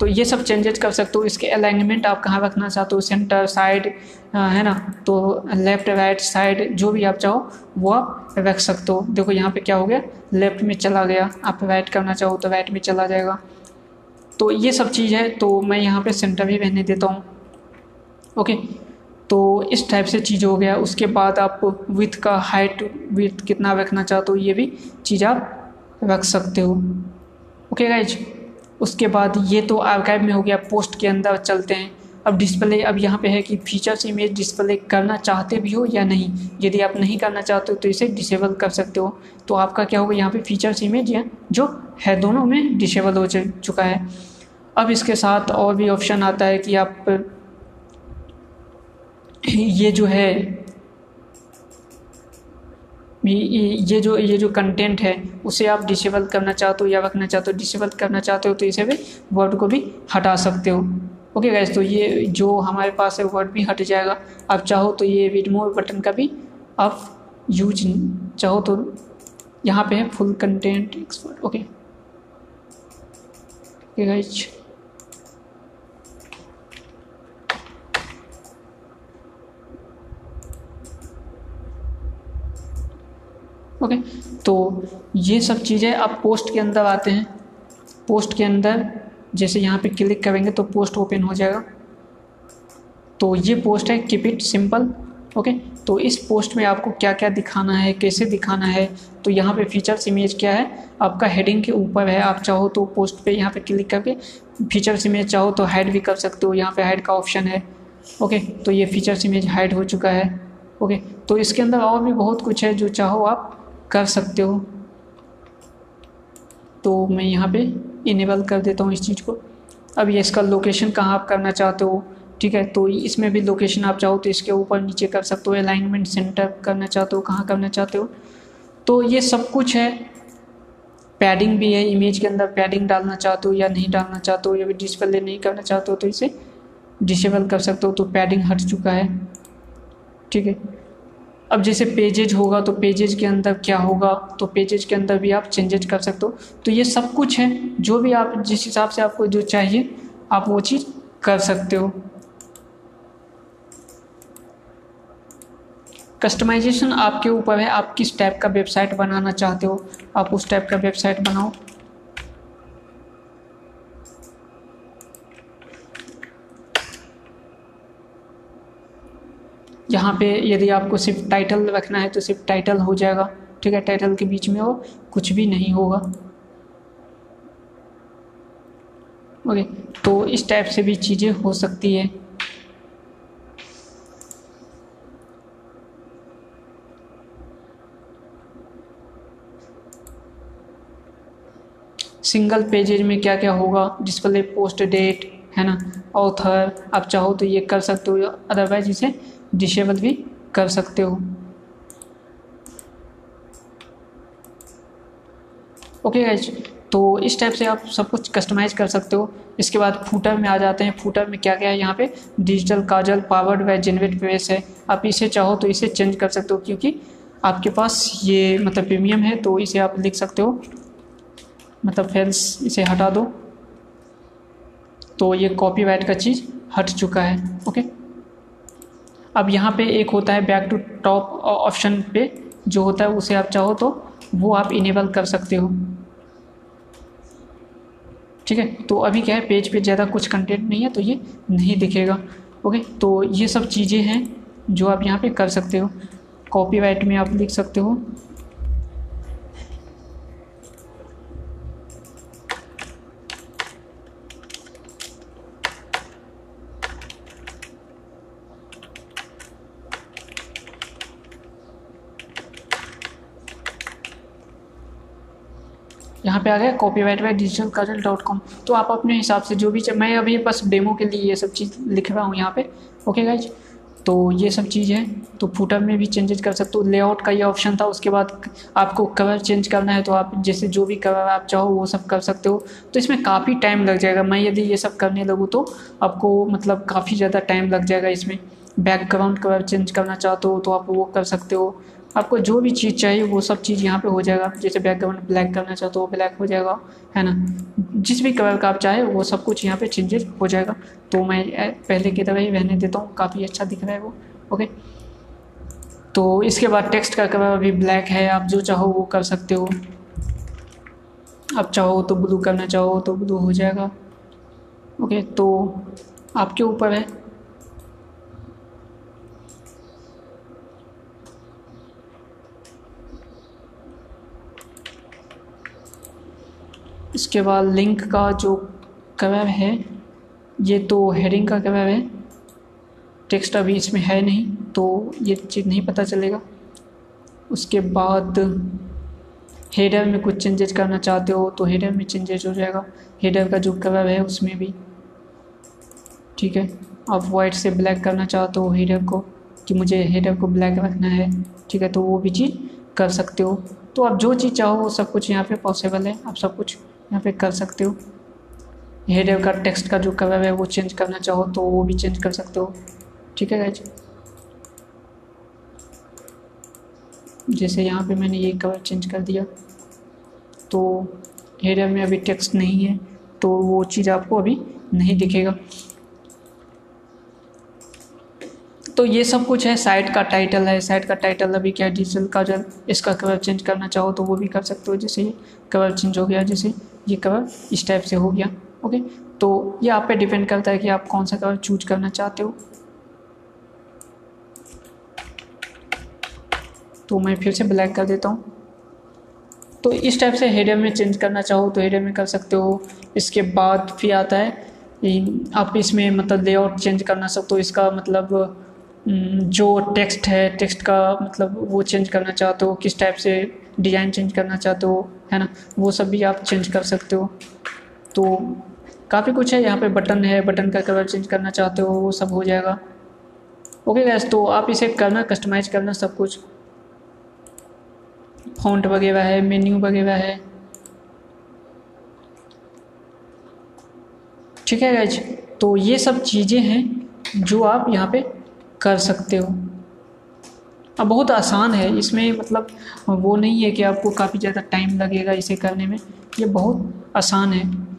तो ये सब चेंजेस कर सकते हो, इसके अलाइनमेंट आप कहाँ रखना चाहते हो सेंटर साइड है ना? तो लेफ़्ट राइट साइड जो भी आप चाहो, वो आप रख सकते हो। देखो यहाँ पे क्या हो गया लेफ़्ट में चला गया। आप राइट करना चाहो तो राइट में चला जाएगा। तो ये सब चीज़ है तो मैं यहाँ पे सेंटर भी रहने देता हूँ। ओके तो इस टाइप से चीज़ हो गया। उसके बाद आप विथ का हाइट विथ कितना रखना चाहते हो, ये भी चीज़ आप रख सकते हो। ओके गाइज़ उसके बाद ये तो आर्काइव में हो गया पोस्ट के अंदर चलते हैं। अब डिस्प्ले अब यहाँ पे है कि फीचर्स इमेज डिस्प्ले करना चाहते भी हो या नहीं? यदि आप नहीं करना चाहते हो तो इसे डिसेबल कर सकते हो। तो आपका क्या होगा, यहाँ पे फीचर्स इमेज या जो है दोनों में डिसेबल हो चुका है। अब इसके साथ और भी ऑप्शन आता है कि आप ये जो है ये जो ये जो कंटेंट है, उसे आप डिसेबल करना चाहते हो या रखना चाहते हो डिसेबल करना चाहते हो तो इसे भी वर्ड को भी हटा सकते हो। ओके गैस तो ये जो हमारे पास है वर्ड भी हट जाएगा। आप चाहो तो ये रिमूव बटन का भी आप यूज़ चाहो तो यहाँ पे है full content expert okay okay guys okay तो ये सब चीज़ें आप पोस्ट के अंदर आते हैं। पोस्ट के अंदर जैसे यहाँ पे क्लिक करेंगे तो पोस्ट ओपन हो जाएगा। तो ये पोस्ट है कीप इट सिंपल ओके तो इस पोस्ट में आपको क्या क्या दिखाना है, कैसे दिखाना है तो यहाँ पे फीचर्स इमेज क्या है? आपका हेडिंग के ऊपर है, आप चाहो तो पोस्ट पे यहाँ पे क्लिक करके फीचर्स इमेज चाहो तो हाइड भी कर सकते हो, यहाँ पे हाइड का ऑप्शन है ओके तो ये फीचर्स इमेज हाइड हो चुका है ओके तो इसके अंदर और भी बहुत कुछ है जो चाहो आप कर सकते हो। तो मैं यहाँ पे इनेबल कर देता हूँ इस चीज़ को। अब ये इसका लोकेशन कहाँ आप करना चाहते हो, ठीक है? तो इसमें भी लोकेशन आप चाहो तो इसके ऊपर नीचे कर सकते हो अलाइनमेंट सेंटर करना चाहते हो, कहाँ करना चाहते हो। तो ये सब कुछ है। पैडिंग भी है इमेज के अंदर पैडिंग डालना चाहते हो या नहीं डालना चाहते हो, या भी डिस्प्ले नहीं करना चाहते हो तो इसे डिसेबल कर सकते हो। तो पैडिंग हट चुका है, ठीक है? अब जैसे पेजेज होगा तो पेजेज के अंदर क्या होगा? तो पेजेज के अंदर भी आप चेंजेज कर सकते हो। तो ये सब कुछ है, जो भी आप, जिस हिसाब से आपको जो चाहिए, आप वो चीज़ कर सकते हो। कस्टमाइजेशन आपके ऊपर है। आप किस टाइप का वेबसाइट बनाना चाहते हो? आप उस टाइप का वेबसाइट बनाओ। यहाँ पे यदि आपको सिर्फ़ टाइटल रखना है तो सिर्फ़ टाइटल हो जाएगा, ठीक है? टाइटल के बीच में वो कुछ भी नहीं होगा। ओके तो इस टाइप से भी चीज़ें हो सकती है। सिंगल पेजेज में क्या क्या होगा डिस्प्ले पोस्ट डेट है ना? ऑथर आप चाहो तो ये कर सकते हो अदरवाइज़ इसे डिसेबल भी कर सकते हो। ओके गाइज़ तो इस टाइप से आप सब कुछ कस्टमाइज कर सकते हो। इसके बाद फूटर में आ जाते हैं। फूटर में क्या क्या है? यहाँ पे digital Kajal powered by GeneratePress है। आप इसे चाहो तो इसे चेंज कर सकते हो, क्योंकि आपके पास ये मतलब प्रीमियम है तो इसे आप लिख सकते हो। मतलब फेल्स इसे हटा दो। तो ये कॉपी का चीज़ हट चुका है ओके अब यहाँ पे एक होता है बैक टू टॉप ऑप्शन पे, जो होता है उसे आप चाहो तो वो आप इनेबल कर सकते हो। ठीक है? तो अभी क्या है पेज पे ज़्यादा कुछ कंटेंट नहीं है तो ये नहीं दिखेगा ओके तो ये सब चीज़ें हैं जो आप यहाँ पे कर सकते हो। कॉपी में आप लिख सकते हो यहाँ पे आ गया copyright by digital kernel dot com तो आप अपने हिसाब से जो भी मैं अभी बस डेमो के लिए ये सब चीज़ लिख रहा हूँ यहाँ पे। ओके गाइज़ तो ये सब चीज़ है। तो फूटर में भी चेंजेज कर सकते हो। लेआउट का ये ऑप्शन था, उसके बाद आपको कवर चेंज करना है तो आप जैसे जो भी कवर आप चाहो, वो सब कर सकते हो। तो इसमें काफ़ी टाइम लग जाएगा। मैं यदि ये सब करने लगूँ तो आपको मतलब काफ़ी ज़्यादा टाइम लग जाएगा इसमें। बैकग्राउंड कवर चेंज करना चाहते हो तो आप वो कर सकते हो। आपको जो भी चीज़ चाहिए, वो सब चीज़ यहाँ पे हो जाएगा। जैसे बैकग्राउंड ब्लैक करना चाहो तो वो ब्लैक हो जाएगा, है ना? जिस भी कलर का आप चाहे, वो सब कुछ यहाँ पे चेंजेस हो जाएगा। तो मैं पहले की तरह ही रहने देता हूँ। काफ़ी अच्छा दिख रहा है वो ओके तो इसके बाद टेक्स्ट का कलर अभी ब्लैक है। आप जो चाहो, वो कर सकते हो। आप चाहो तो ब्लू करना चाहो तो ब्लू हो जाएगा ओके तो आपके ऊपर है। इसके बाद लिंक का जो कलर है, ये तो हेडिंग का कलर है। टेक्स्ट अभी इसमें है नहीं तो ये चीज़ नहीं पता चलेगा। उसके बाद हेडर में कुछ चेंजेस करना चाहते हो तो हेडर में चेंजेस हो जाएगा। हेडर का जो कलर है, उसमें भी। ठीक है? आप वाइट से ब्लैक करना चाहते हो हेडर को, कि मुझे हेडर को ब्लैक रखना है, ठीक है? तो वो भी चीज़ कर सकते हो। तो आप जो चीज़ चाहो, वो सब कुछ यहाँ पे पॉसिबल है। आप सब कुछ यहाँ पे कर सकते हो। हेडर का टेक्स्ट का जो कलर है, वो चेंज करना चाहो तो वो भी चेंज कर सकते हो। ठीक है गाइज़ जैसे यहाँ पे मैंने ये कवर चेंज कर दिया। तो हेडर में अभी टेक्स्ट नहीं है तो वो चीज़ आपको अभी नहीं दिखेगा। तो ये सब कुछ है साइट का टाइटल है साइट का टाइटल अभी क्या डिजिटल का जो इसका कवर चेंज करना चाहो तो वो भी कर सकते हो, जैसे ये कलर चेंज हो गया, जैसे ये कवर इस टाइप से हो गया ओके तो ये आप पे डिपेंड करता है कि आप कौन सा कवर चूज़ करना चाहते हो। तो मैं फिर से ब्लैक कर देता हूँ। तो इस टाइप से हेडर में चेंज करना चाहो तो हेडर में कर सकते हो। इसके बाद फिर आता है आप इसमें मतलब लेआउट चेंज करना सकते हो इसका मतलब जो टेक्स्ट है टेक्स्ट का मतलब वो चेंज करना चाहते हो, किस टाइप से डिज़ाइन चेंज करना चाहते हो, है ना? वो सब भी आप चेंज कर सकते हो। तो काफ़ी कुछ है, यहाँ पे बटन है बटन का कलर चेंज करना चाहते हो, वो सब हो जाएगा। ओके गैस तो आप इसे करना कस्टमाइज करना सब कुछ। फॉन्ट वगैरह है मेन्यू वगैरह है। ठीक है गैज तो ये सब चीज़ें हैं जो आप यहाँ पे कर सकते हो। अब बहुत आसान है, इसमें मतलब वो नहीं है कि आपको काफ़ी ज़्यादा टाइम लगेगा इसे करने में। ये बहुत आसान है।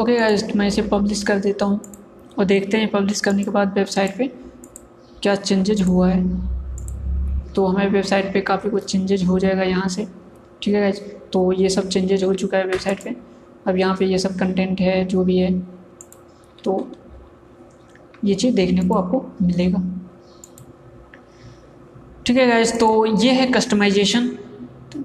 ओके गाइस मैं इसे पब्लिश कर देता हूँ। और देखते हैं पब्लिश करने के बाद वेबसाइट पे क्या चेंजेज हुआ है। तो हमारे वेबसाइट पे काफ़ी कुछ चेंजेज हो जाएगा यहाँ से। ठीक है गाइज़ तो ये सब चेंजेज हो चुका है वेबसाइट पे। अब यहाँ पे ये सब कंटेंट है, जो भी है। तो ये चीज़ देखने को आपको मिलेगा। ठीक है गाइज़ तो ये है कस्टमाइजेशन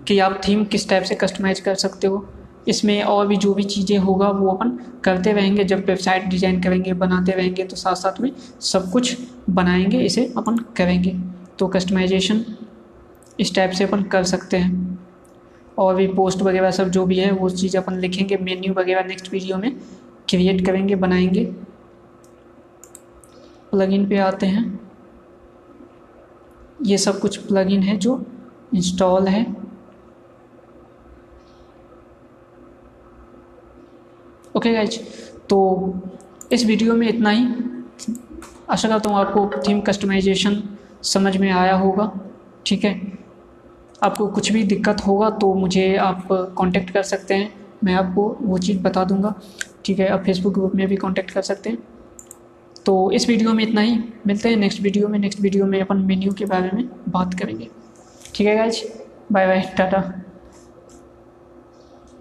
कि आप थीम किस टाइप से कस्टमाइज कर सकते हो। इसमें और भी जो भी चीज़ें होगा, वो अपन करते रहेंगे। जब वेबसाइट डिज़ाइन करेंगे, बनाते रहेंगे तो साथ साथ में सब कुछ बनाएँगे, इसे अपन करेंगे। तो कस्टमाइजेशन इस टाइप से अपन कर सकते हैं। और भी पोस्ट वगैरह सब जो भी है, वो चीज़ अपन लिखेंगे मेन्यू वगैरह नेक्स्ट वीडियो में क्रिएट करेंगे, बनाएँगे। प्लगइन पे आते हैं। ये सब कुछ प्लगइन है जो इंस्टॉल है। ओके गाइज़ तो इस वीडियो में इतना ही। आशा करता हूँ आपको थीम कस्टमाइजेशन समझ में आया होगा। ठीक है? आपको कुछ भी दिक्कत होगा तो मुझे आप कांटेक्ट कर सकते हैं। मैं आपको वो चीज़ बता दूँगा। ठीक है? आप फेसबुक ग्रुप में भी कांटेक्ट कर सकते हैं। तो इस वीडियो में इतना ही। मिलते हैं नेक्स्ट वीडियो में। नेक्स्ट वीडियो में अपन मेन्यू के बारे में बात करेंगे। ठीक है गाइज़ बाय बाय टाटा